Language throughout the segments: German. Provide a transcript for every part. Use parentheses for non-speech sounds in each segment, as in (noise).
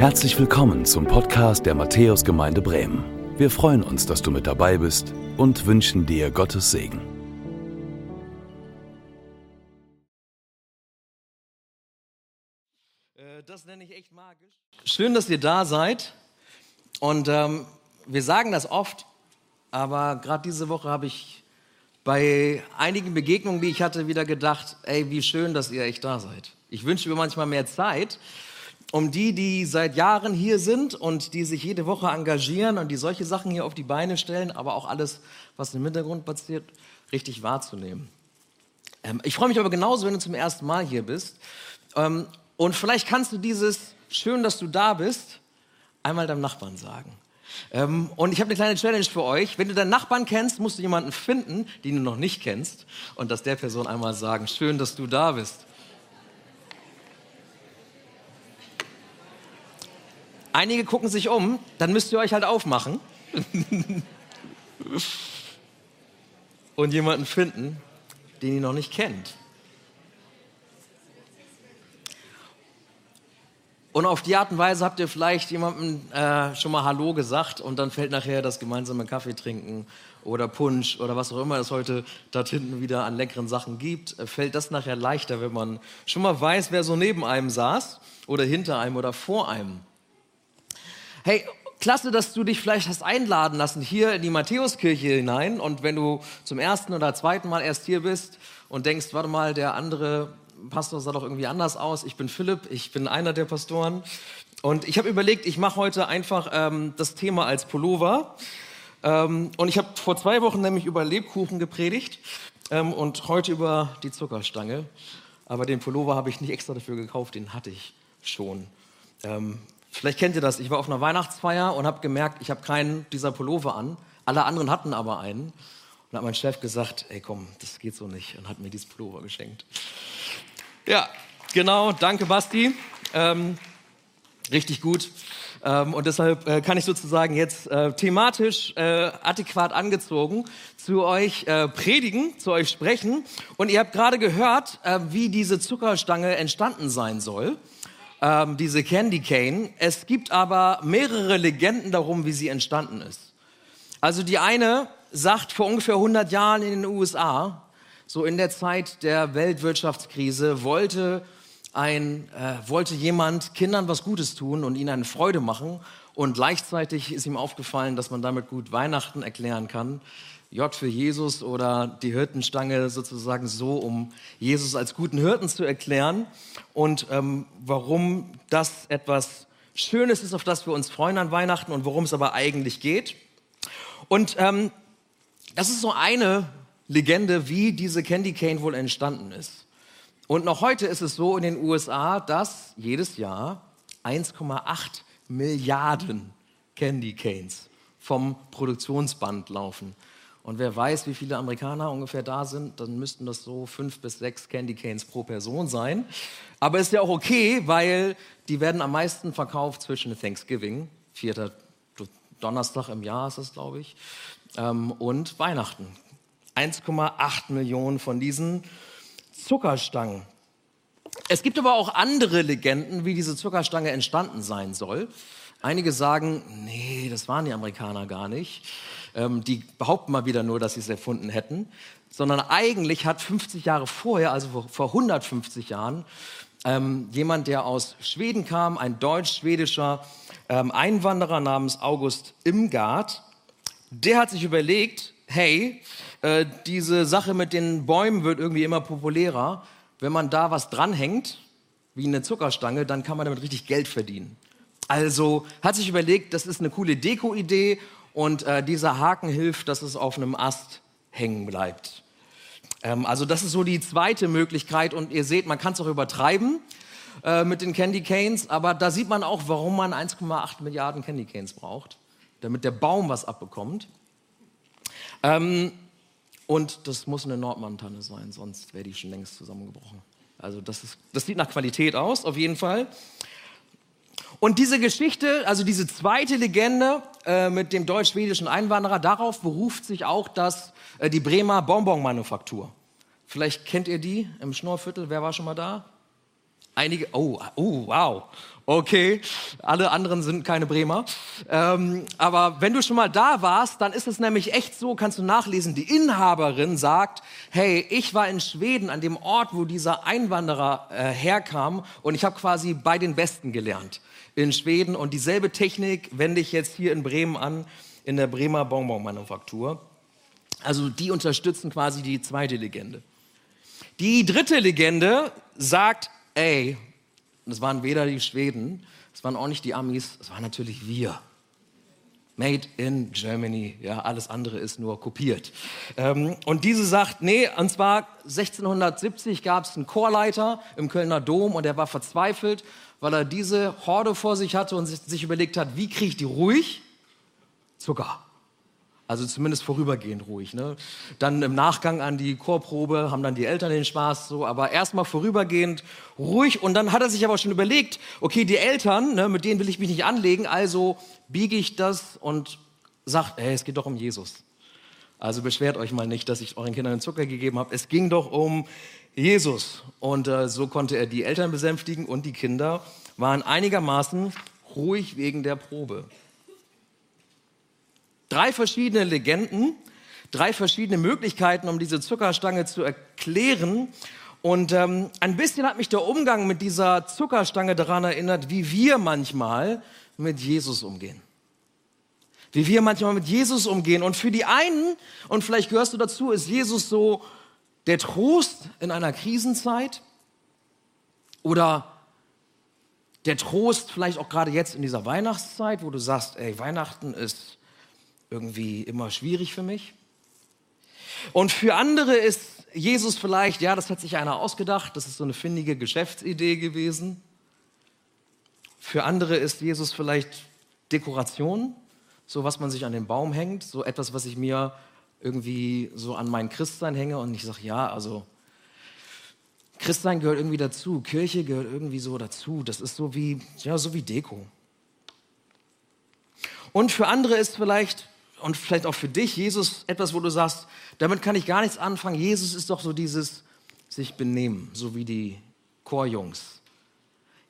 Herzlich willkommen zum Podcast der Matthäusgemeinde Bremen. Wir freuen uns, dass du mit dabei bist und wünschen dir Gottes Segen. Äh, Das nenne ich echt magisch. Schön, dass ihr da seid. Und ähm, wir sagen das oft, aber gerade diese Woche habe ich bei einigen Begegnungen, die ich hatte, wieder gedacht, ey, wie schön, dass ihr echt da seid. Ich wünsche mir manchmal mehr Zeit, um die, die seit Jahren hier sind und die sich jede Woche engagieren und die solche Sachen hier auf die Beine stellen, aber auch alles, was im Hintergrund passiert, richtig wahrzunehmen. Ähm, ich freue mich aber genauso, wenn du zum ersten Mal hier bist. Ähm, und vielleicht kannst du dieses Schön, dass du da bist, einmal deinem Nachbarn sagen. Ähm, und ich habe eine kleine Challenge für euch. Wenn du deinen Nachbarn kennst, musst du jemanden finden, den du noch nicht kennst, und das der Person einmal sagen: Schön, dass du da bist. Einige gucken sich um, dann müsst ihr euch halt aufmachen und jemanden finden, den ihr noch nicht kennt. Und auf die Art und Weise habt ihr vielleicht jemandem äh, schon mal Hallo gesagt und dann fällt nachher das gemeinsame Kaffee trinken oder Punsch oder was auch immer es heute dort hinten wieder an leckeren Sachen gibt, äh, fällt das nachher leichter, wenn man schon mal weiß, wer so neben einem saß oder hinter einem oder vor einem. Hey, klasse, dass du dich vielleicht hast einladen lassen hier in die Matthäuskirche hinein und wenn du zum ersten oder zweiten Mal erst hier bist und denkst, warte mal, der andere Pastor sah doch irgendwie anders aus. Ich bin Philipp, ich bin einer der Pastoren. Und ich habe überlegt, ich mache heute einfach ähm, das Thema als Pullover. Ähm, und ich habe vor zwei Wochen nämlich über Lebkuchen gepredigt ähm, und heute über die Zuckerstange. Aber den Pullover habe ich nicht extra dafür gekauft, den hatte ich schon. Vielleicht kennt ihr das. Ich war auf einer Weihnachtsfeier und habe gemerkt, ich habe keinen dieser Pullover an. Alle anderen hatten aber einen. Und hat mein Chef gesagt, ey komm, das geht so nicht und hat mir dieses Pullover geschenkt. Ja, genau, danke Basti. Ähm, richtig gut. Ähm, und deshalb äh, kann ich sozusagen jetzt äh, thematisch äh, adäquat angezogen zu euch äh, predigen, zu euch sprechen. Und ihr habt gerade gehört, äh, wie diese Zuckerstange entstanden sein soll, ähm, diese Candy Cane. Es gibt aber mehrere Legenden darum, wie sie entstanden ist. Also die eine sagt, vor ungefähr 100 Jahren in den USA so in der Zeit der Weltwirtschaftskrise wollte ein, äh, wollte jemand Kindern was Gutes tun und ihnen eine Freude machen. Und gleichzeitig ist ihm aufgefallen, dass man damit gut Weihnachten erklären kann. J für Jesus oder die Hirtenstange sozusagen so, um Jesus als guten Hirten zu erklären. Und ähm, warum das etwas Schönes ist, auf das wir uns freuen an Weihnachten und worum es aber eigentlich geht. Und ähm, das ist so eine Legende, wie diese Candy Cane wohl entstanden ist. Und noch heute ist es so in den USA, dass jedes Jahr 1,8 Milliarden Candy Canes vom Produktionsband laufen. Und wer weiß, wie viele Amerikaner ungefähr da sind, dann müssten das so fünf bis sechs Candy Canes pro Person sein. Aber ist ja auch okay, weil die werden am meisten verkauft zwischen Thanksgiving, vierter Donnerstag im Jahr ist das, glaube ich, ähm, und Weihnachten. 1,8 Millionen von diesen Zuckerstangen. Es gibt aber auch andere Legenden, wie diese Zuckerstange entstanden sein soll. Einige sagen, nee, das waren die Amerikaner gar nicht. Ähm, die behaupten mal wieder nur, dass sie es erfunden hätten. Sondern eigentlich hat 50 Jahre vorher, also vor 150 Jahren, ähm, jemand, der aus Schweden kam, ein deutsch-schwedischer ähm, Einwanderer namens August Imgard, der hat sich überlegt, hey, äh, diese Sache mit den Bäumen wird irgendwie immer populärer. Wenn man da was dranhängt, wie eine Zuckerstange, dann kann man damit richtig Geld verdienen. Also hat sich überlegt, das ist eine coole Deko-Idee und äh, dieser Haken hilft, dass es auf einem Ast hängen bleibt. Ähm, also das ist so die zweite Möglichkeit und ihr seht, man kann es auch übertreiben äh, mit den Candy Canes, aber da sieht man auch, warum man 1,8 Milliarden Candy Canes braucht, damit der Baum was abbekommt. Ähm, und das muss eine Nordmann-Tanne sein, sonst wäre die schon längst zusammengebrochen. Also das, ist, das sieht nach Qualität aus, auf jeden Fall. Und diese Geschichte, also diese zweite Legende äh, mit dem deutsch-schwedischen Einwanderer, darauf beruft sich auch das, äh, die Bremer Bonbon-Manufaktur. Vielleicht kennt ihr die im Schnorrviertel. Wer war schon mal da? Einige, oh, oh, wow. Okay, alle anderen sind keine Bremer. Ähm, aber wenn du schon mal da warst, dann ist es nämlich echt so, kannst du nachlesen, die Inhaberin sagt, hey, ich war in Schweden an dem Ort, wo dieser Einwanderer äh, herkam und ich habe quasi bei den Besten gelernt in Schweden und dieselbe Technik wende ich jetzt hier in Bremen an, in der Bremer Bonbon-Manufaktur. Also die unterstützen quasi die zweite Legende. Die dritte Legende sagt, ey, und es waren weder die Schweden, es waren auch nicht die Amis, es waren natürlich wir. Made in Germany, ja, alles andere ist nur kopiert. Ähm, und diese sagt, nee, und zwar 1670 gab es einen Chorleiter im Kölner Dom und der war verzweifelt, weil er diese Horde vor sich hatte und sich, sich überlegt hat, wie kriege ich die ruhig? Zucker. Also zumindest vorübergehend ruhig. Ne? Dann im Nachgang an die Chorprobe haben dann die Eltern den Spaß so, aber erstmal vorübergehend ruhig. Und dann hat er sich aber schon überlegt, okay, die Eltern, ne, mit denen will ich mich nicht anlegen, also biege ich das und sage, hey, es geht doch um Jesus. Also beschwert euch mal nicht, dass ich euren Kindern den Zucker gegeben habe. Es ging doch um Jesus. Und äh, so konnte er die Eltern besänftigen und die Kinder waren einigermaßen ruhig wegen der Probe. Drei verschiedene Legenden, drei verschiedene Möglichkeiten, um diese Zuckerstange zu erklären. Und ähm, ein bisschen hat mich der Umgang mit dieser Zuckerstange daran erinnert, wie wir manchmal mit Jesus umgehen. Wie wir manchmal mit Jesus umgehen. Und für die einen, und vielleicht gehörst du dazu, ist Jesus so der Trost in einer Krisenzeit oder der Trost vielleicht auch gerade jetzt in dieser Weihnachtszeit, wo du sagst, ey, Weihnachten ist irgendwie immer schwierig für mich. Und für andere ist Jesus vielleicht, ja, das hat sich einer ausgedacht, das ist so eine findige Geschäftsidee gewesen. Für andere ist Jesus vielleicht Dekoration, so was man sich an den Baum hängt, so etwas, was ich mir irgendwie so an mein Christsein hänge und ich sage, ja, also Christsein gehört irgendwie dazu, Kirche gehört irgendwie so dazu, das ist so wie, ja, so wie Deko. Und für andere ist vielleicht und vielleicht auch für dich, Jesus, etwas, wo du sagst, damit kann ich gar nichts anfangen. Jesus ist doch so dieses sich benehmen, so wie die Chorjungs.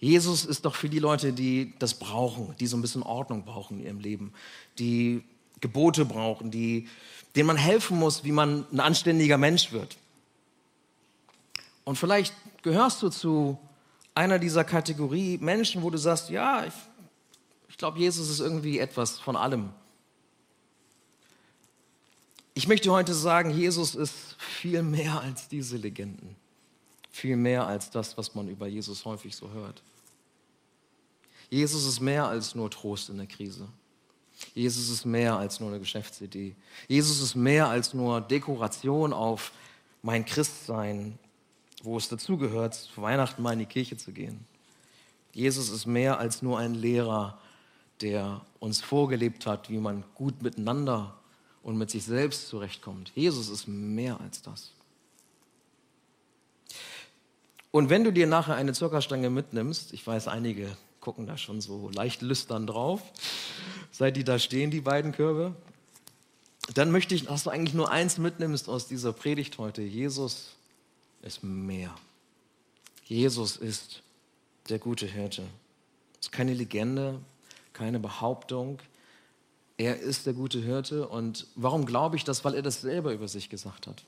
Jesus ist doch für die Leute, die das brauchen, die so ein bisschen Ordnung brauchen in ihrem Leben, die Gebote brauchen, die, denen man helfen muss, wie man ein anständiger Mensch wird. Und vielleicht gehörst du zu einer dieser Kategorie Menschen, wo du sagst, ja, ich, ich glaube, Jesus ist irgendwie etwas von allem. Ich möchte heute sagen, Jesus ist viel mehr als diese Legenden. Viel mehr als das, was man über Jesus häufig so hört. Jesus ist mehr als nur Trost in der Krise. Jesus ist mehr als nur eine Geschäftsidee. Jesus ist mehr als nur Dekoration auf mein Christsein, wo es dazugehört, zu Weihnachten mal in die Kirche zu gehen. Jesus ist mehr als nur ein Lehrer, der uns vorgelebt hat, wie man gut miteinander und mit sich selbst zurechtkommt. Jesus ist mehr als das. Und wenn du dir nachher eine Zuckerstange mitnimmst, ich weiß, einige gucken da schon so leicht lüstern drauf, seit die da stehen, die beiden Körbe, dann möchte ich, dass du eigentlich nur eins mitnimmst aus dieser Predigt heute. Jesus ist mehr. Jesus ist der gute Hirte. Es ist keine Legende, keine Behauptung, er ist der gute Hirte. Und warum glaube ich das? Weil er das selber über sich gesagt hat.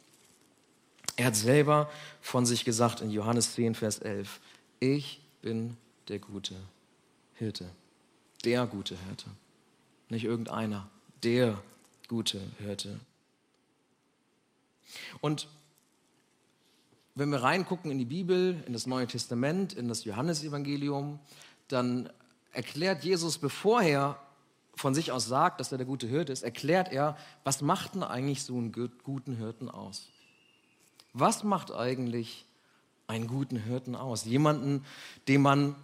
Er hat selber von sich gesagt in Johannes 10, Vers 11, ich bin der gute Hirte. Der gute Hirte. Nicht irgendeiner, der gute Hirte. Und wenn wir reingucken in die Bibel, in das Neue Testament, in das Johannesevangelium, dann erklärt Jesus, bevor er von sich aus sagt, dass er der gute Hirte ist, erklärt er, was macht denn eigentlich so einen guten Hirten aus? Was macht eigentlich einen guten Hirten aus? Jemanden, dem man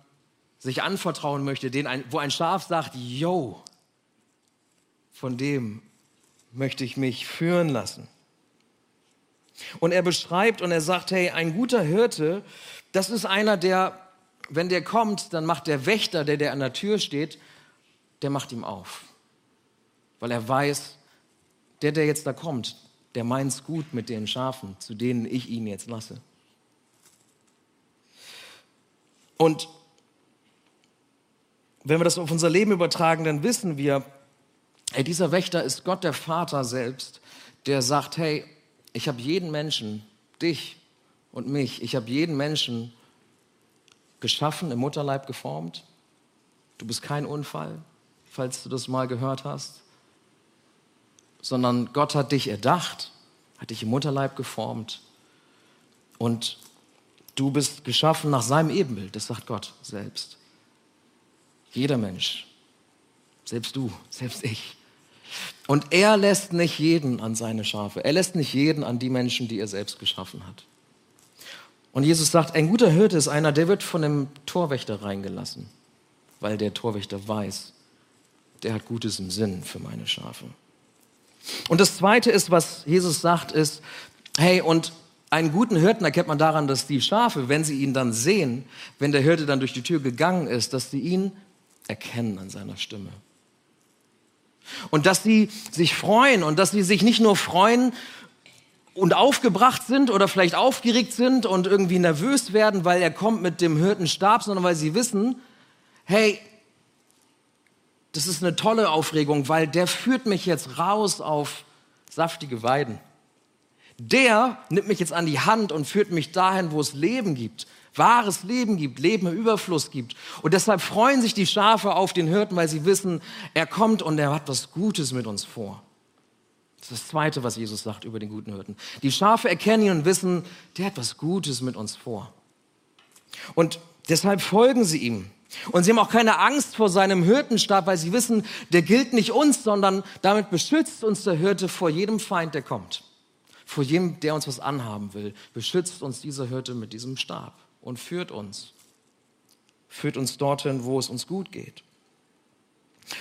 sich anvertrauen möchte, den ein, wo ein Schaf sagt, yo, von dem möchte ich mich führen lassen. Und er beschreibt und er sagt, hey, ein guter Hirte, das ist einer, der, wenn der kommt, dann macht der Wächter, der, der an der Tür steht, der macht ihm auf. Weil er weiß, der, der jetzt da kommt, der meint es gut mit den Schafen, zu denen ich ihn jetzt lasse. Und wenn wir das auf unser Leben übertragen, dann wissen wir, ey, dieser Wächter ist Gott der Vater selbst, der sagt, hey, ich habe jeden Menschen, dich und mich, ich habe jeden Menschen geschaffen, im Mutterleib geformt. Du bist kein Unfall, falls du das mal gehört hast, sondern Gott hat dich erdacht, hat dich im Mutterleib geformt und du bist geschaffen nach seinem Ebenbild, das sagt Gott selbst. Jeder Mensch, selbst du, selbst ich. Und er lässt nicht jeden an seine Schafe. Er lässt nicht jeden an die Menschen, die er selbst geschaffen hat. Und Jesus sagt, ein guter Hirte ist einer, der wird von dem Torwächter reingelassen, weil der Torwächter weiß, der hat Gutes im Sinn für meine Schafe. Und das Zweite ist, was Jesus sagt, ist, hey, und einen guten Hirten erkennt man daran, dass die Schafe, wenn sie ihn dann sehen, wenn der Hirte dann durch die Tür gegangen ist, dass sie ihn erkennen an seiner Stimme. Und dass sie sich freuen und dass sie sich nicht nur freuen und aufgebracht sind oder vielleicht aufgeregt sind und irgendwie nervös werden, weil er kommt mit dem Hirtenstab, sondern weil sie wissen, hey, das ist eine tolle Aufregung, weil der führt mich jetzt raus auf saftige Weiden. Der nimmt mich jetzt an die Hand und führt mich dahin, wo es Leben gibt, wahres Leben gibt, Leben im Überfluss gibt. Und deshalb freuen sich die Schafe auf den Hirten, weil sie wissen, er kommt und er hat was Gutes mit uns vor. Das ist das Zweite, was Jesus sagt über den guten Hirten. Die Schafe erkennen ihn und wissen, der hat was Gutes mit uns vor. Und deshalb folgen sie ihm. Und sie haben auch keine Angst vor seinem Hirtenstab, weil sie wissen, der gilt nicht uns, sondern damit beschützt uns der Hirte vor jedem Feind, der kommt. Vor jedem, der uns was anhaben will, beschützt uns dieser Hirte mit diesem Stab und führt uns. Führt uns dorthin, wo es uns gut geht.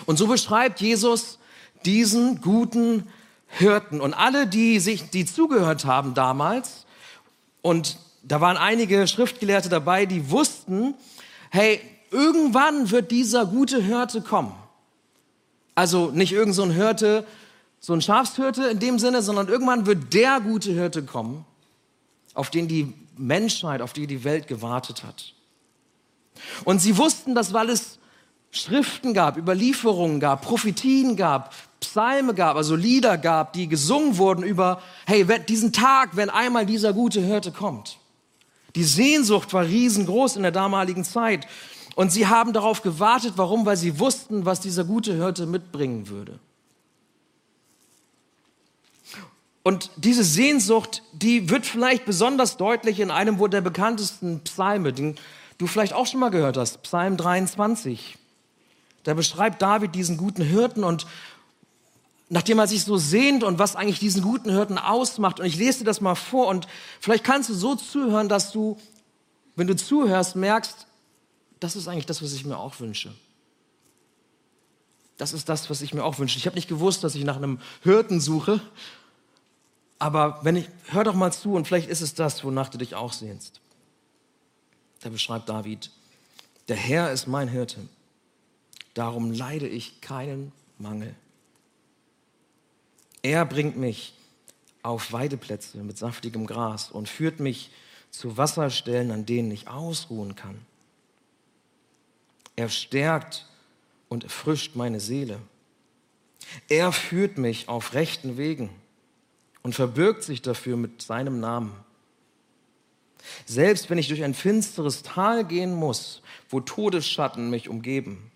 Und so beschreibt Jesus diesen guten Hirten. Und alle, die sich, die zugehört haben damals, und da waren einige Schriftgelehrte dabei, die wussten, hey, irgendwann wird dieser gute Hirte kommen. Also nicht irgend so ein Hirte, so ein Schafshirte in dem Sinne, sondern irgendwann wird der gute Hirte kommen, auf den die Menschheit, auf die die Welt gewartet hat. Und sie wussten das, weil es Schriften gab, Überlieferungen gab, Prophetien gab, Psalme gab, also Lieder gab, die gesungen wurden über, hey, diesen Tag, wenn einmal dieser gute Hirte kommt. Die Sehnsucht war riesengroß in der damaligen Zeit. Und sie haben darauf gewartet. Warum? Weil sie wussten, was dieser gute Hirte mitbringen würde. Und diese Sehnsucht, die wird vielleicht besonders deutlich in einem der bekanntesten Psalme, den du vielleicht auch schon mal gehört hast, Psalm 23. Da beschreibt David diesen guten Hirten und nachdem er sich so sehnt und was eigentlich diesen guten Hirten ausmacht. Und ich lese dir das mal vor und vielleicht kannst du so zuhören, dass du, wenn du zuhörst, merkst, das ist eigentlich das, was ich mir auch wünsche. Das ist das, was ich mir auch wünsche. Ich habe nicht gewusst, dass ich nach einem Hirten suche aber wenn ich, hör doch mal zu und vielleicht ist es das, wonach du dich auch sehnst. Da beschreibt David, der Herr ist mein Hirte, darum leide ich keinen Mangel. Er bringt mich auf Weideplätze mit saftigem Gras und führt mich zu Wasserstellen, an denen ich ausruhen kann. Er stärkt und erfrischt meine Seele. Er führt mich auf rechten Wegen und verbirgt sich dafür mit seinem Namen. Selbst wenn ich durch ein finsteres Tal gehen muss, wo Todesschatten mich umgeben,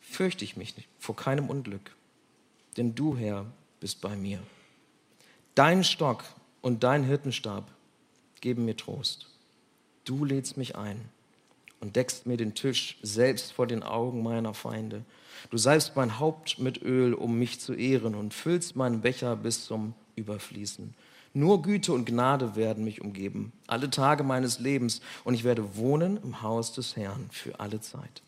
fürchte ich mich nicht vor keinem Unglück, denn du, Herr, bist bei mir. Dein Stock und dein Hirtenstab geben mir Trost. Du lädst mich ein und deckst mir den Tisch selbst vor den Augen meiner Feinde. Du salbst mein Haupt mit Öl, um mich zu ehren und füllst meinen Becher bis zum überfließen. Nur Güte und Gnade werden mich umgeben, alle Tage meines Lebens, und ich werde wohnen im Haus des Herrn für alle Zeit.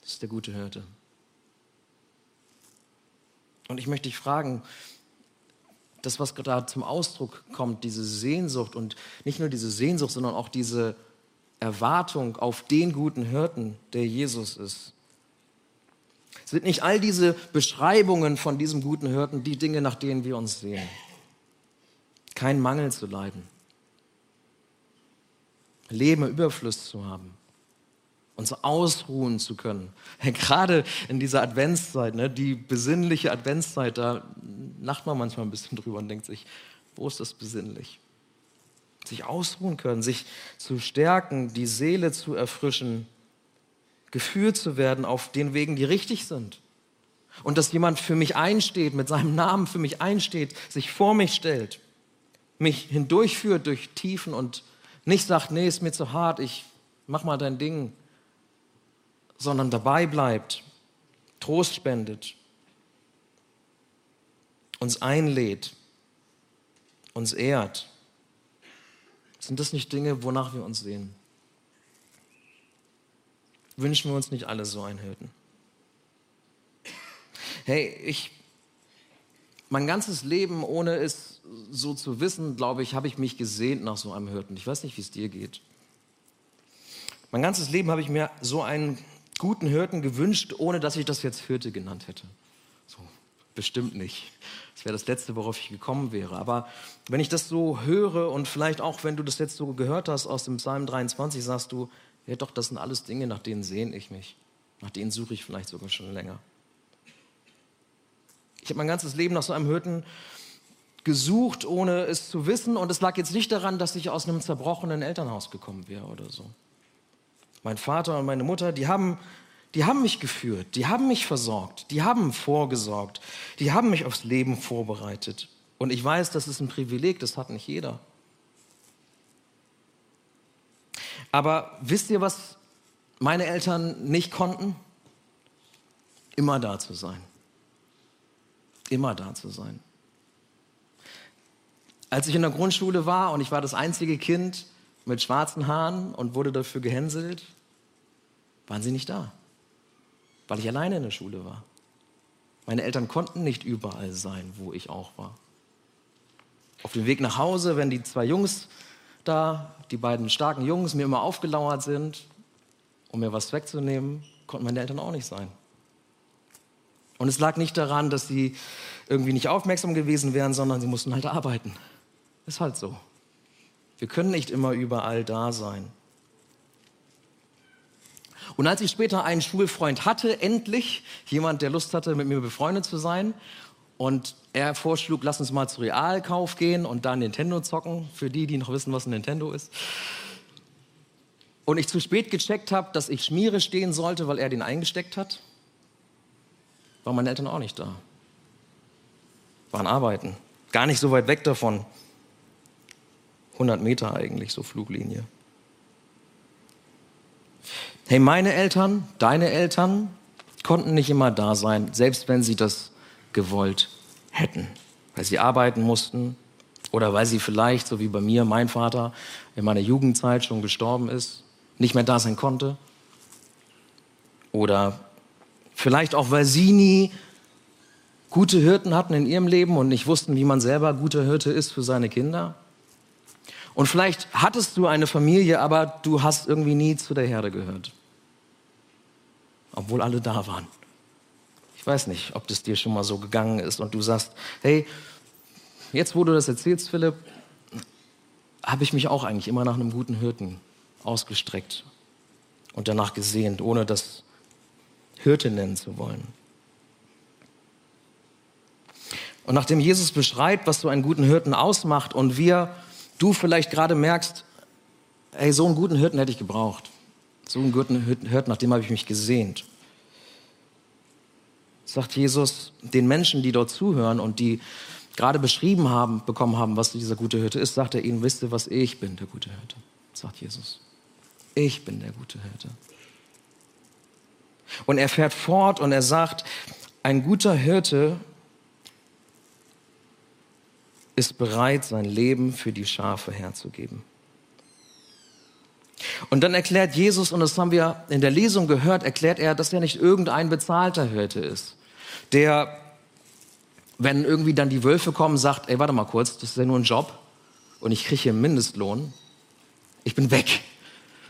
Das ist der gute Hirte. Und ich möchte dich fragen, das, was gerade zum Ausdruck kommt, diese Sehnsucht und nicht nur diese Sehnsucht, sondern auch diese Erwartung auf den guten Hirten, der Jesus ist. Sind nicht all diese Beschreibungen von diesem guten Hirten die Dinge, nach denen wir uns sehen? Kein Mangel zu leiden. Leben Überfluss zu haben, uns ausruhen zu können. (laughs) Gerade in dieser Adventszeit, ne, die besinnliche Adventszeit, da lacht man manchmal ein bisschen drüber und denkt sich, wo ist das besinnlich? Sich ausruhen können, sich zu stärken, die Seele zu erfrischen, geführt zu werden auf den Wegen, die richtig sind. Und dass jemand für mich einsteht, mit seinem Namen für mich einsteht, sich vor mich stellt, mich hindurchführt durch Tiefen und nicht sagt, nee, ist mir zu hart, ich mach mal dein Ding, sondern dabei bleibt, Trost spendet, uns einlädt, uns ehrt. Sind das nicht Dinge, wonach wir uns sehen? Wünschen wir uns nicht alle so einen Hirten? Hey, ich, mein ganzes Leben, ohne es so zu wissen, glaube ich, habe ich mich gesehnt nach so einem Hirten. Ich weiß nicht, wie es dir geht. Mein ganzes Leben habe ich mir so einen guten Hirten gewünscht, ohne dass ich das jetzt Hirte genannt hätte. Bestimmt nicht. Das wäre das Letzte, worauf ich gekommen wäre. Aber wenn ich das so höre und vielleicht auch, wenn du das jetzt so gehört hast aus dem Psalm 23, sagst du, ja doch, das sind alles Dinge, nach denen sehne ich mich. Nach denen suche ich vielleicht sogar schon länger. Ich habe mein ganzes Leben nach so einem Hirten gesucht, ohne es zu wissen. Und es lag jetzt nicht daran, dass ich aus einem zerbrochenen Elternhaus gekommen wäre oder so. Mein Vater und meine Mutter, die haben, die haben mich geführt, die haben mich versorgt, die haben vorgesorgt, die haben mich aufs Leben vorbereitet. Und ich weiß, das ist ein Privileg, das hat nicht jeder. Aber wisst ihr, was meine Eltern nicht konnten? Immer da zu sein. Immer da zu sein. Als ich in der Grundschule war und ich war das einzige Kind, mit schwarzen Haaren und wurde dafür gehänselt, waren sie nicht da, weil ich alleine in der Schule war. Meine Eltern konnten nicht überall sein, wo ich auch war. Auf dem Weg nach Hause, wenn die zwei Jungs da, die beiden starken Jungs, mir immer aufgelauert sind, um mir was wegzunehmen, konnten meine Eltern auch nicht sein. Und es lag nicht daran, dass sie irgendwie nicht aufmerksam gewesen wären, sondern sie mussten halt arbeiten. Ist halt so. Wir können nicht immer überall da sein. Und als ich später einen Schulfreund hatte, endlich jemand, der Lust hatte, mit mir befreundet zu sein, und er vorschlug, lass uns mal zu Realkauf gehen und da Nintendo zocken, für die, die noch wissen, was ein Nintendo ist. Und ich zu spät gecheckt habe, dass ich Schmiere stehen sollte, weil er den eingesteckt hat, waren meine Eltern auch nicht da. Waren arbeiten. Gar nicht so weit weg davon. 100 Meter eigentlich, so Fluglinie. Hey, meine Eltern, deine Eltern konnten nicht immer da sein, selbst wenn sie das gewollt hätten, weil sie arbeiten mussten oder weil sie vielleicht, so wie bei mir, mein Vater in meiner Jugendzeit schon gestorben ist, nicht mehr da sein konnte. Oder vielleicht auch, weil sie nie gute Hirten hatten in ihrem Leben und nicht wussten, wie man selber guter Hirte ist für seine Kinder. Und vielleicht hattest du eine Familie, aber du hast irgendwie nie zu der Herde gehört. Obwohl alle da waren. Ich weiß nicht, ob das dir schon mal so gegangen ist und du sagst, hey, jetzt wo du das erzählst, Philipp, habe ich mich auch eigentlich immer nach einem guten Hirten ausgestreckt und danach gesehnt, ohne das Hirte nennen zu wollen. Und nachdem Jesus beschreibt, was so einen guten Hirten ausmacht und wir du vielleicht gerade merkst, ey, so einen guten Hirten hätte ich gebraucht. So einen guten Hirten, nach dem habe ich mich gesehnt. Sagt Jesus den Menschen, die dort zuhören und die gerade beschrieben haben, bekommen haben, was dieser gute Hirte ist, sagt er ihnen, wisst ihr was, ich bin der gute Hirte, sagt Jesus. Ich bin der gute Hirte. Und er fährt fort und er sagt, ein guter Hirte ist bereit, sein Leben für die Schafe herzugeben. Und dann erklärt Jesus, und das haben wir in der Lesung gehört, erklärt er, dass er nicht irgendein bezahlter Hirte ist, der, wenn irgendwie dann die Wölfe kommen, sagt, ey, warte mal kurz, das ist ja nur ein Job und ich kriege hier einen Mindestlohn, ich bin weg.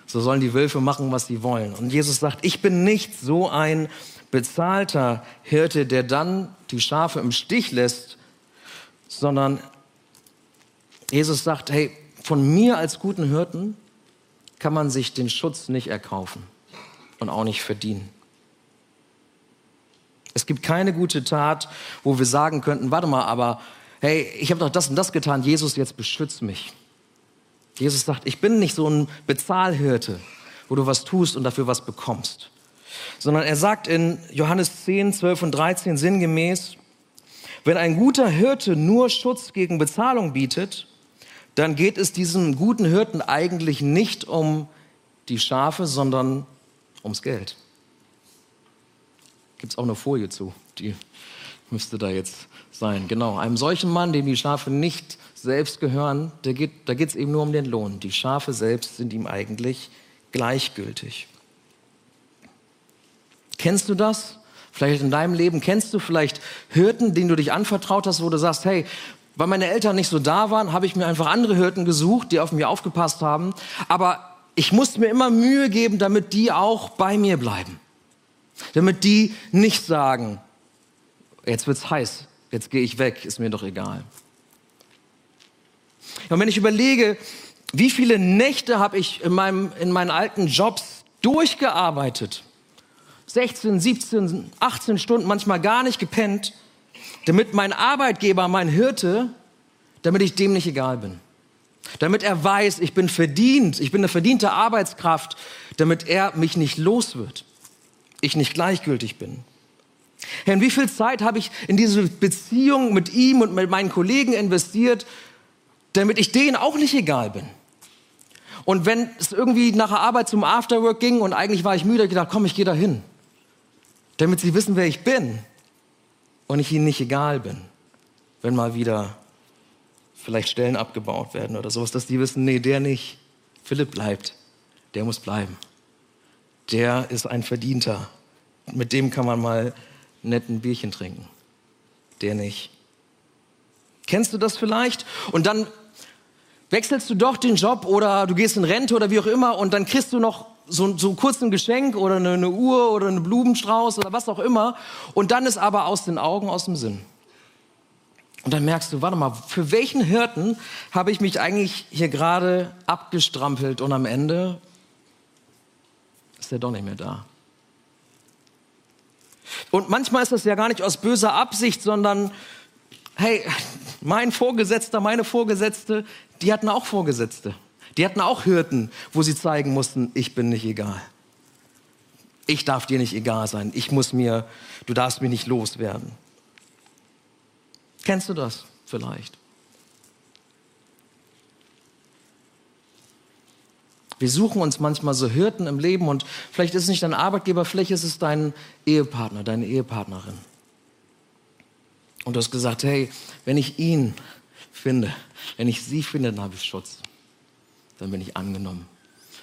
So sollen die Wölfe machen, was sie wollen. Und Jesus sagt, ich bin nicht so ein bezahlter Hirte, der dann die Schafe im Stich lässt, sondern Jesus sagt, hey, von mir als guten Hirten kann man sich den Schutz nicht erkaufen und auch nicht verdienen. Es gibt keine gute Tat, wo wir sagen könnten, warte mal, aber hey, ich habe doch das und das getan, Jesus, jetzt beschütz mich. Jesus sagt, ich bin nicht so ein Bezahlhirte, wo du was tust und dafür was bekommst, sondern er sagt in Johannes 10, 12 und 13 sinngemäß, wenn ein guter Hirte nur Schutz gegen Bezahlung bietet, dann geht es diesem guten Hirten eigentlich nicht um die Schafe, sondern ums Geld. Gibt es auch eine Folie zu, die müsste da jetzt sein. Genau, einem solchen Mann, dem die Schafe nicht selbst gehören, da geht es eben nur um den Lohn. Die Schafe selbst sind ihm eigentlich gleichgültig. Kennst du das? Vielleicht in deinem Leben kennst du vielleicht Hirten, denen du dich anvertraut hast, wo du sagst, hey, weil meine Eltern nicht so da waren, habe ich mir einfach andere Hirten gesucht, die auf mich aufgepasst haben. Aber ich musste mir immer Mühe geben, damit die auch bei mir bleiben. Damit die nicht sagen, jetzt wird's heiß, jetzt gehe ich weg, ist mir doch egal. Und wenn ich überlege, wie viele Nächte habe ich in, meinem, in meinen alten Jobs durchgearbeitet, 16, 17, 18 Stunden, manchmal gar nicht gepennt, damit mein Arbeitgeber, mein Hirte, damit ich dem nicht egal bin. Damit er weiß, ich bin verdient, ich bin eine verdiente Arbeitskraft, damit er mich nicht los wird, ich nicht gleichgültig bin. Herr, wie viel Zeit habe ich in diese Beziehung mit ihm und mit meinen Kollegen investiert, damit ich denen auch nicht egal bin? Und wenn es irgendwie nach der Arbeit zum Afterwork ging und eigentlich war ich müde, ich gedacht, komm, ich gehe da hin, damit sie wissen, wer ich bin und ich ihnen nicht egal bin, wenn mal wieder vielleicht Stellen abgebaut werden oder sowas, dass die wissen, nee, der nicht. Philipp bleibt. Der muss bleiben. Der ist ein Verdienter. Mit dem kann man mal nett ein Bierchen trinken. Der nicht. Kennst du das vielleicht? Und dann wechselst du doch den Job oder du gehst in Rente oder wie auch immer und dann kriegst du noch so, so kurz ein Geschenk oder eine, eine Uhr oder einen Blumenstrauß oder was auch immer. Und dann ist aber aus den Augen, aus dem Sinn. Und dann merkst du, warte mal, für welchen Hirten habe ich mich eigentlich hier gerade abgestrampelt und am Ende ist er doch nicht mehr da. Und manchmal ist das ja gar nicht aus böser Absicht, sondern hey, mein Vorgesetzter, meine Vorgesetzte, die hatten auch Vorgesetzte. Die hatten auch Hirten, wo sie zeigen mussten, ich bin nicht egal. Ich darf dir nicht egal sein. Ich muss mir, du darfst mir nicht loswerden. Kennst du das vielleicht? Wir suchen uns manchmal so Hirten im Leben und vielleicht ist es nicht dein Arbeitgeber, vielleicht ist es dein Ehepartner, deine Ehepartnerin. Und du hast gesagt, hey, wenn ich ihn finde, wenn ich sie finde, dann habe ich Schutz dann bin ich angenommen.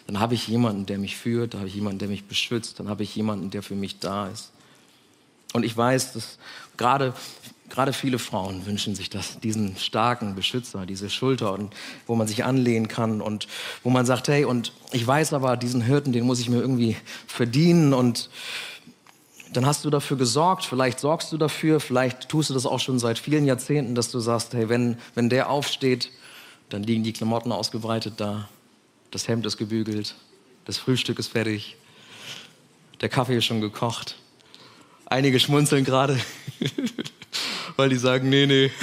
Dann habe ich jemanden, der mich führt, dann habe ich jemanden, der mich beschützt, dann habe ich jemanden, der für mich da ist. Und ich weiß, dass gerade, gerade viele Frauen wünschen sich das, diesen starken Beschützer, diese Schulter, und, wo man sich anlehnen kann und wo man sagt, hey, und ich weiß aber, diesen Hirten, den muss ich mir irgendwie verdienen und dann hast du dafür gesorgt, vielleicht sorgst du dafür, vielleicht tust du das auch schon seit vielen Jahrzehnten, dass du sagst, hey, wenn, wenn der aufsteht, dann liegen die Klamotten ausgebreitet da, das Hemd ist gebügelt, das Frühstück ist fertig, der Kaffee ist schon gekocht. Einige schmunzeln gerade, (laughs) weil die sagen, nee, nee. (laughs)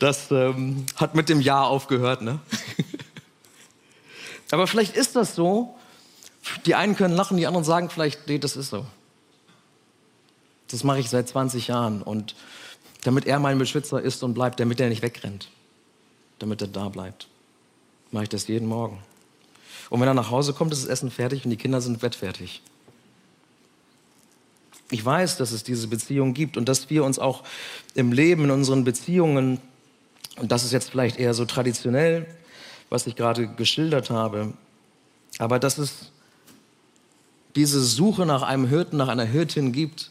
Das ähm, hat mit dem Jahr aufgehört, ne? (laughs) Aber vielleicht ist das so. Die einen können lachen, die anderen sagen vielleicht, nee, das ist so. Das mache ich seit 20 Jahren und damit er mein Beschützer ist und bleibt, damit er nicht wegrennt, damit er da bleibt. Mache ich das jeden Morgen. Und wenn er nach Hause kommt, ist das Essen fertig und die Kinder sind wettfertig. Ich weiß, dass es diese Beziehung gibt und dass wir uns auch im Leben, in unseren Beziehungen, und das ist jetzt vielleicht eher so traditionell, was ich gerade geschildert habe, aber dass es diese Suche nach einem Hirten, nach einer Hirtin gibt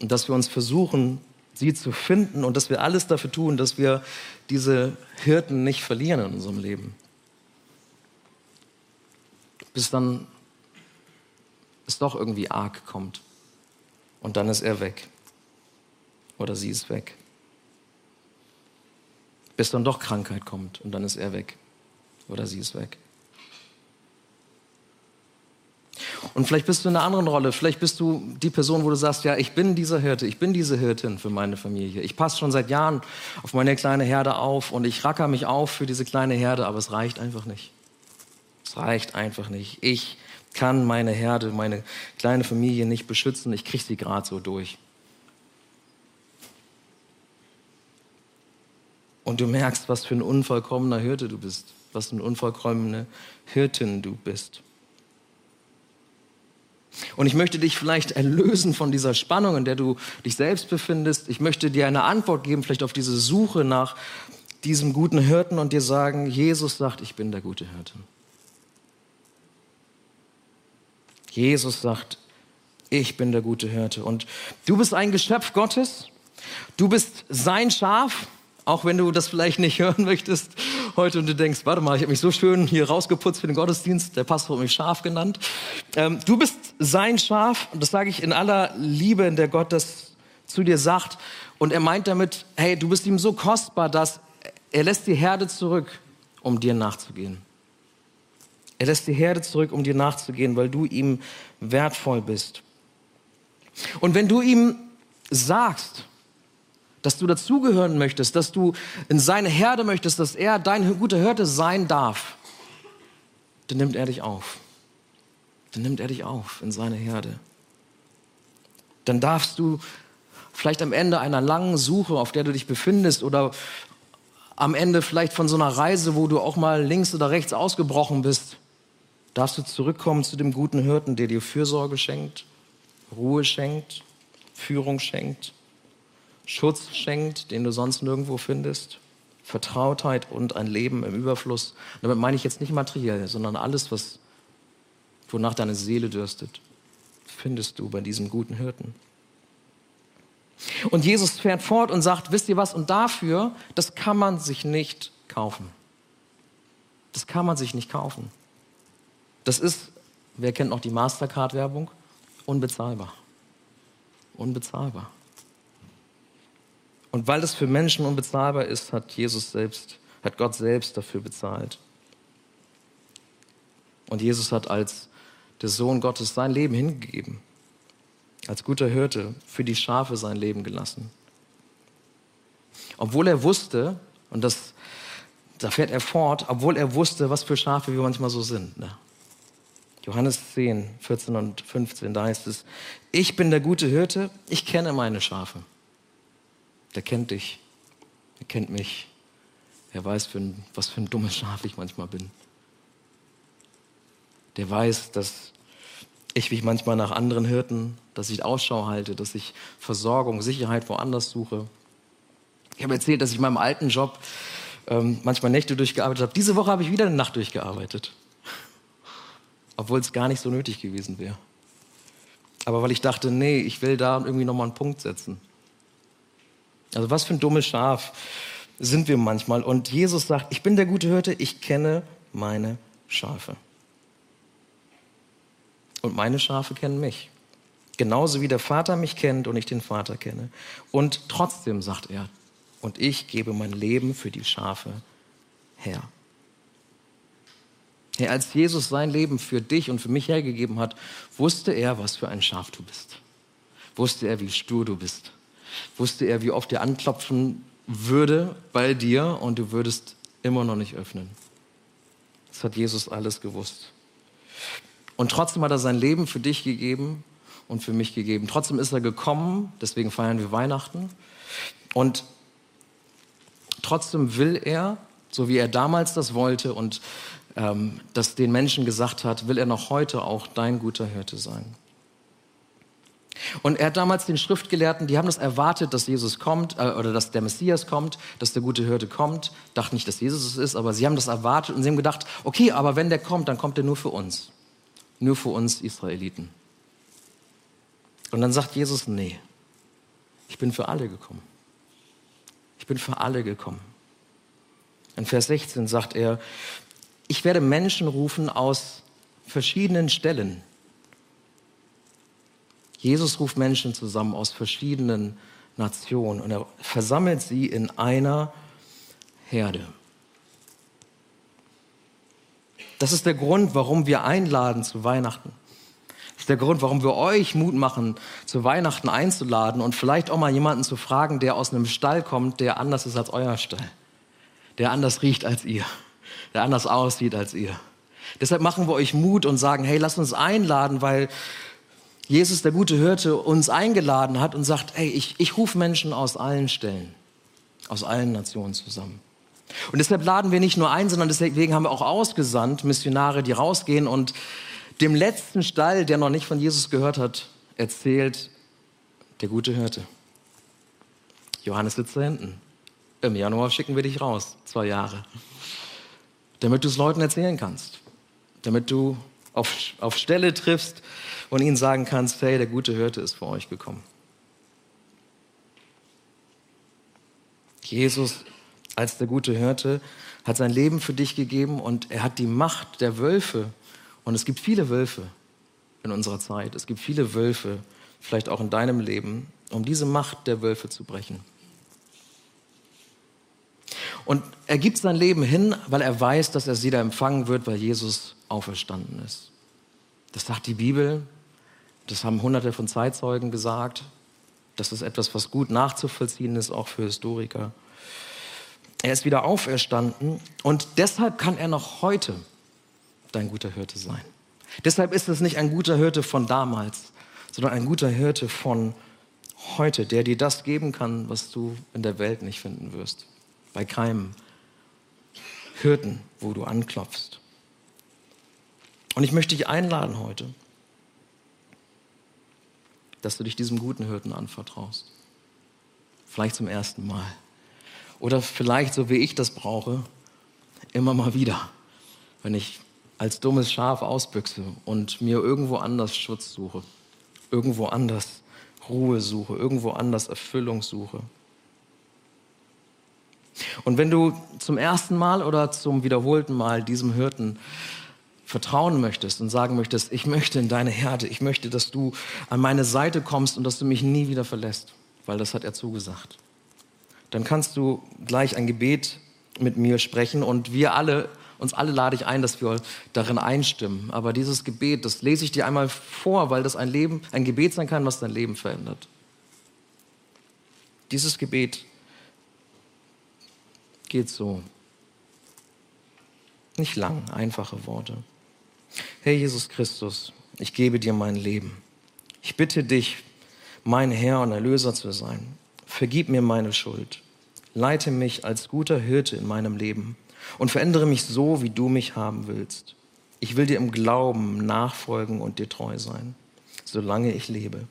und dass wir uns versuchen, sie zu finden und dass wir alles dafür tun, dass wir diese Hirten nicht verlieren in unserem Leben. Bis dann es doch irgendwie arg kommt und dann ist er weg oder sie ist weg. Bis dann doch Krankheit kommt und dann ist er weg oder sie ist weg. Und vielleicht bist du in einer anderen Rolle. Vielleicht bist du die Person, wo du sagst, ja, ich bin dieser Hirte, ich bin diese Hirtin für meine Familie. Ich passe schon seit Jahren auf meine kleine Herde auf und ich racker mich auf für diese kleine Herde, aber es reicht einfach nicht. Es reicht einfach nicht. Ich kann meine Herde, meine kleine Familie nicht beschützen. Ich kriege sie gerade so durch. Und du merkst, was für ein unvollkommener Hirte du bist, was für eine unvollkommene Hirtin du bist. Und ich möchte dich vielleicht erlösen von dieser Spannung, in der du dich selbst befindest. Ich möchte dir eine Antwort geben, vielleicht auf diese Suche nach diesem guten Hirten und dir sagen, Jesus sagt, ich bin der gute Hirte. Jesus sagt, ich bin der gute Hirte. Und du bist ein Geschöpf Gottes. Du bist sein Schaf, auch wenn du das vielleicht nicht (laughs) hören möchtest heute und du denkst, warte mal, ich habe mich so schön hier rausgeputzt für den Gottesdienst. Der Pastor hat mich Schaf genannt. Ähm, du bist sein Schaf und das sage ich in aller Liebe, in der Gott das zu dir sagt. Und er meint damit, hey, du bist ihm so kostbar, dass er lässt die Herde zurück, um dir nachzugehen. Er lässt die Herde zurück, um dir nachzugehen, weil du ihm wertvoll bist. Und wenn du ihm sagst, dass du dazugehören möchtest, dass du in seine Herde möchtest, dass er dein guter Hirte sein darf, dann nimmt er dich auf. Dann nimmt er dich auf in seine Herde. Dann darfst du vielleicht am Ende einer langen Suche, auf der du dich befindest, oder am Ende vielleicht von so einer Reise, wo du auch mal links oder rechts ausgebrochen bist, darfst du zurückkommen zu dem guten Hirten, der dir Fürsorge schenkt, Ruhe schenkt, Führung schenkt, Schutz schenkt, den du sonst nirgendwo findest, Vertrautheit und ein Leben im Überfluss. damit meine ich jetzt nicht materiell, sondern alles, was, wonach deine Seele dürstet, findest du bei diesem guten Hirten. Und Jesus fährt fort und sagt, wisst ihr was, und dafür, das kann man sich nicht kaufen. Das kann man sich nicht kaufen. Das ist, wer kennt noch die Mastercard-Werbung? Unbezahlbar. Unbezahlbar. Und weil das für Menschen unbezahlbar ist, hat Jesus selbst, hat Gott selbst dafür bezahlt. Und Jesus hat als der Sohn Gottes sein Leben hingegeben. Als guter Hirte für die Schafe sein Leben gelassen. Obwohl er wusste, und das, da fährt er fort, obwohl er wusste, was für Schafe wir manchmal so sind. Ne? Johannes 10, 14 und 15, da heißt es, ich bin der gute Hirte, ich kenne meine Schafe. Der kennt dich, er kennt mich, er weiß, für ein, was für ein dummes Schaf ich manchmal bin. Der weiß, dass ich mich manchmal nach anderen Hirten, dass ich Ausschau halte, dass ich Versorgung, Sicherheit woanders suche. Ich habe erzählt, dass ich in meinem alten Job ähm, manchmal Nächte durchgearbeitet habe. Diese Woche habe ich wieder eine Nacht durchgearbeitet obwohl es gar nicht so nötig gewesen wäre. Aber weil ich dachte, nee, ich will da irgendwie nochmal einen Punkt setzen. Also was für ein dummes Schaf sind wir manchmal. Und Jesus sagt, ich bin der gute Hirte, ich kenne meine Schafe. Und meine Schafe kennen mich. Genauso wie der Vater mich kennt und ich den Vater kenne. Und trotzdem sagt er, und ich gebe mein Leben für die Schafe her. Ja, als Jesus sein Leben für dich und für mich hergegeben hat, wusste er, was für ein Schaf du bist. Wusste er, wie stur du bist. Wusste er, wie oft er anklopfen würde bei dir und du würdest immer noch nicht öffnen. Das hat Jesus alles gewusst. Und trotzdem hat er sein Leben für dich gegeben und für mich gegeben. Trotzdem ist er gekommen, deswegen feiern wir Weihnachten. Und trotzdem will er, so wie er damals das wollte und ähm, das den Menschen gesagt hat, will er noch heute auch dein guter Hirte sein. Und er hat damals den Schriftgelehrten, die haben das erwartet, dass Jesus kommt äh, oder dass der Messias kommt, dass der gute Hirte kommt. Dachten nicht, dass Jesus es ist, aber sie haben das erwartet und sie haben gedacht, okay, aber wenn der kommt, dann kommt er nur für uns. Nur für uns Israeliten. Und dann sagt Jesus, nee, ich bin für alle gekommen. Ich bin für alle gekommen. In Vers 16 sagt er, ich werde Menschen rufen aus verschiedenen Stellen. Jesus ruft Menschen zusammen aus verschiedenen Nationen und er versammelt sie in einer Herde. Das ist der Grund, warum wir einladen zu Weihnachten. ist der Grund, warum wir euch Mut machen, zu Weihnachten einzuladen und vielleicht auch mal jemanden zu fragen, der aus einem Stall kommt, der anders ist als euer Stall, der anders riecht als ihr, der anders aussieht als ihr. Deshalb machen wir euch Mut und sagen, hey, lasst uns einladen, weil Jesus, der gute Hirte, uns eingeladen hat und sagt, hey, ich, ich rufe Menschen aus allen Stellen, aus allen Nationen zusammen. Und deshalb laden wir nicht nur ein, sondern deswegen haben wir auch ausgesandt Missionare, die rausgehen und dem letzten Stall, der noch nicht von Jesus gehört hat, erzählt der gute Hirte. Johannes sitzt da hinten. Im Januar schicken wir dich raus, zwei Jahre, damit du es Leuten erzählen kannst, damit du auf, auf Stelle triffst und ihnen sagen kannst, hey, der gute Hirte ist vor euch gekommen. Jesus als der gute Hirte hat sein Leben für dich gegeben und er hat die Macht der Wölfe. Und es gibt viele Wölfe in unserer Zeit. Es gibt viele Wölfe, vielleicht auch in deinem Leben, um diese Macht der Wölfe zu brechen. Und er gibt sein Leben hin, weil er weiß, dass er sie da empfangen wird, weil Jesus auferstanden ist. Das sagt die Bibel, das haben hunderte von Zeitzeugen gesagt. Das ist etwas, was gut nachzuvollziehen ist, auch für Historiker. Er ist wieder auferstanden und deshalb kann er noch heute dein guter Hirte sein. Deshalb ist es nicht ein guter Hirte von damals, sondern ein guter Hirte von heute, der dir das geben kann, was du in der Welt nicht finden wirst. Bei keinem Hirten, wo du anklopfst. Und ich möchte dich einladen heute, dass du dich diesem guten Hirten anvertraust. Vielleicht zum ersten Mal. Oder vielleicht, so wie ich das brauche, immer mal wieder, wenn ich als dummes Schaf ausbüchse und mir irgendwo anders Schutz suche, irgendwo anders Ruhe suche, irgendwo anders Erfüllung suche. Und wenn du zum ersten Mal oder zum wiederholten Mal diesem Hirten vertrauen möchtest und sagen möchtest, ich möchte in deine Herde, ich möchte, dass du an meine Seite kommst und dass du mich nie wieder verlässt, weil das hat er zugesagt dann kannst du gleich ein Gebet mit mir sprechen und wir alle, uns alle lade ich ein, dass wir darin einstimmen. Aber dieses Gebet, das lese ich dir einmal vor, weil das ein Leben, ein Gebet sein kann, was dein Leben verändert. Dieses Gebet geht so. Nicht lang, einfache Worte. Herr Jesus Christus, ich gebe dir mein Leben. Ich bitte dich, mein Herr und Erlöser zu sein. Vergib mir meine Schuld. Leite mich als guter Hirte in meinem Leben und verändere mich so, wie du mich haben willst. Ich will dir im Glauben nachfolgen und dir treu sein, solange ich lebe.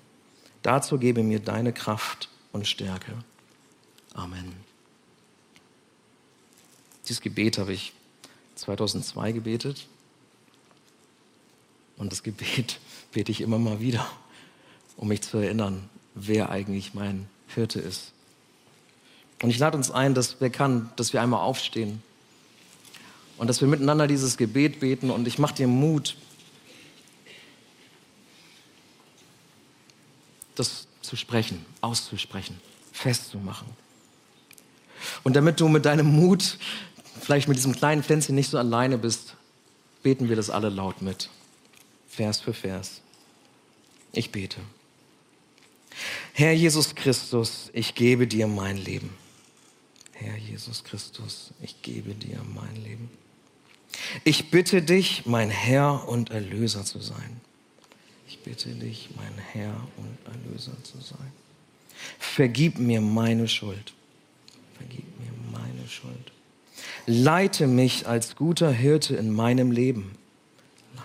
Dazu gebe mir deine Kraft und Stärke. Amen. Dieses Gebet habe ich 2002 gebetet und das Gebet bete ich immer mal wieder, um mich zu erinnern, wer eigentlich mein Hirte ist. Und ich lade uns ein, dass wer kann, dass wir einmal aufstehen und dass wir miteinander dieses Gebet beten und ich mache dir Mut, das zu sprechen, auszusprechen, festzumachen. Und damit du mit deinem Mut, vielleicht mit diesem kleinen Pflänzchen nicht so alleine bist, beten wir das alle laut mit. Vers für Vers. Ich bete. Herr Jesus Christus, ich gebe dir mein Leben. Herr Jesus Christus, ich gebe dir mein Leben. Ich bitte dich, mein Herr und Erlöser zu sein. Ich bitte dich, mein Herr und Erlöser zu sein. Vergib mir meine Schuld. Vergib mir meine Schuld. Leite mich als guter Hirte in meinem Leben.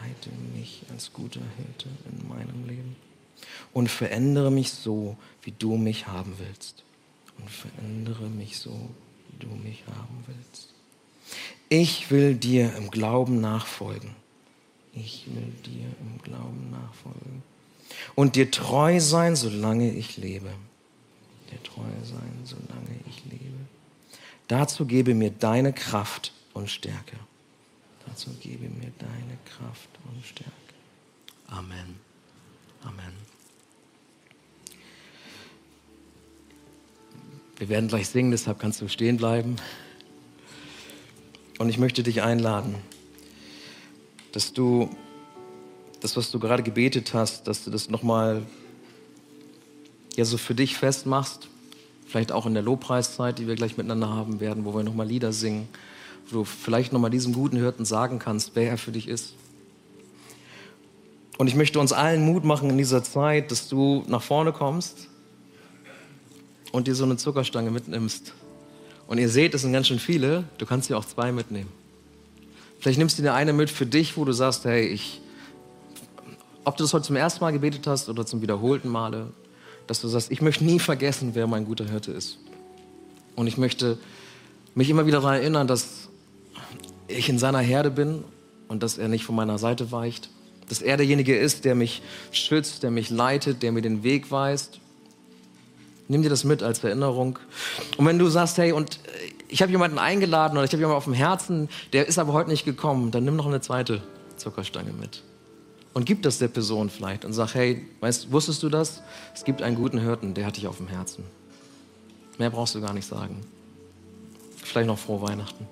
Leite mich als guter Hirte in meinem Leben und verändere mich so, wie du mich haben willst. Und verändere mich so, wie du mich haben willst. Ich will dir im Glauben nachfolgen. Ich will dir im Glauben nachfolgen. Und dir treu sein, solange ich lebe. Dir treu sein, solange ich lebe. Dazu gebe mir deine Kraft und Stärke. Dazu gebe mir deine Kraft und Stärke. Amen. Amen. Wir werden gleich singen, deshalb kannst du stehen bleiben. Und ich möchte dich einladen, dass du das, was du gerade gebetet hast, dass du das nochmal ja, so für dich festmachst. Vielleicht auch in der Lobpreiszeit, die wir gleich miteinander haben werden, wo wir nochmal Lieder singen, wo du vielleicht nochmal diesem guten Hirten sagen kannst, wer er für dich ist. Und ich möchte uns allen Mut machen in dieser Zeit, dass du nach vorne kommst und dir so eine Zuckerstange mitnimmst. Und ihr seht, es sind ganz schön viele, du kannst dir auch zwei mitnehmen. Vielleicht nimmst du dir eine mit für dich, wo du sagst, hey, ich, ob du das heute zum ersten Mal gebetet hast oder zum wiederholten Male, dass du sagst, ich möchte nie vergessen, wer mein guter Hirte ist. Und ich möchte mich immer wieder daran erinnern, dass ich in seiner Herde bin und dass er nicht von meiner Seite weicht. Dass er derjenige ist, der mich schützt, der mich leitet, der mir den Weg weist. Nimm dir das mit als Erinnerung. Und wenn du sagst, hey, und ich habe jemanden eingeladen oder ich habe jemanden auf dem Herzen, der ist aber heute nicht gekommen, dann nimm noch eine zweite Zuckerstange mit. Und gib das der Person vielleicht und sag, hey, weißt, wusstest du das? Es gibt einen guten Hirten, der hat dich auf dem Herzen. Mehr brauchst du gar nicht sagen. Vielleicht noch frohe Weihnachten.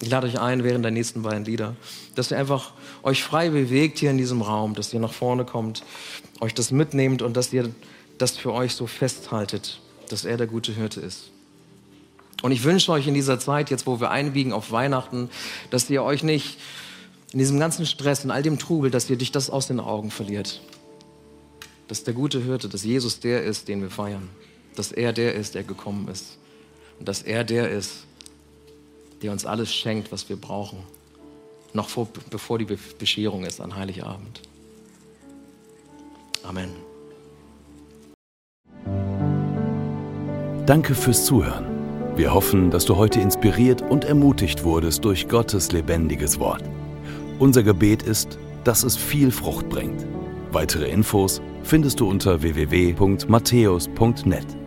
Ich lade euch ein, während der nächsten beiden Lieder, dass ihr einfach euch frei bewegt hier in diesem Raum, dass ihr nach vorne kommt, euch das mitnehmt und dass ihr das für euch so festhaltet, dass er der gute Hirte ist. Und ich wünsche euch in dieser Zeit, jetzt wo wir einbiegen auf Weihnachten, dass ihr euch nicht in diesem ganzen Stress, in all dem Trubel, dass ihr dich das aus den Augen verliert. Dass der gute Hirte, dass Jesus der ist, den wir feiern. Dass er der ist, der gekommen ist. Und dass er der ist, der uns alles schenkt, was wir brauchen. Noch vor, bevor die Bescherung ist an Heiligabend. Amen. Danke fürs Zuhören. Wir hoffen, dass du heute inspiriert und ermutigt wurdest durch Gottes lebendiges Wort. Unser Gebet ist, dass es viel Frucht bringt. Weitere Infos findest du unter www.matthäus.net.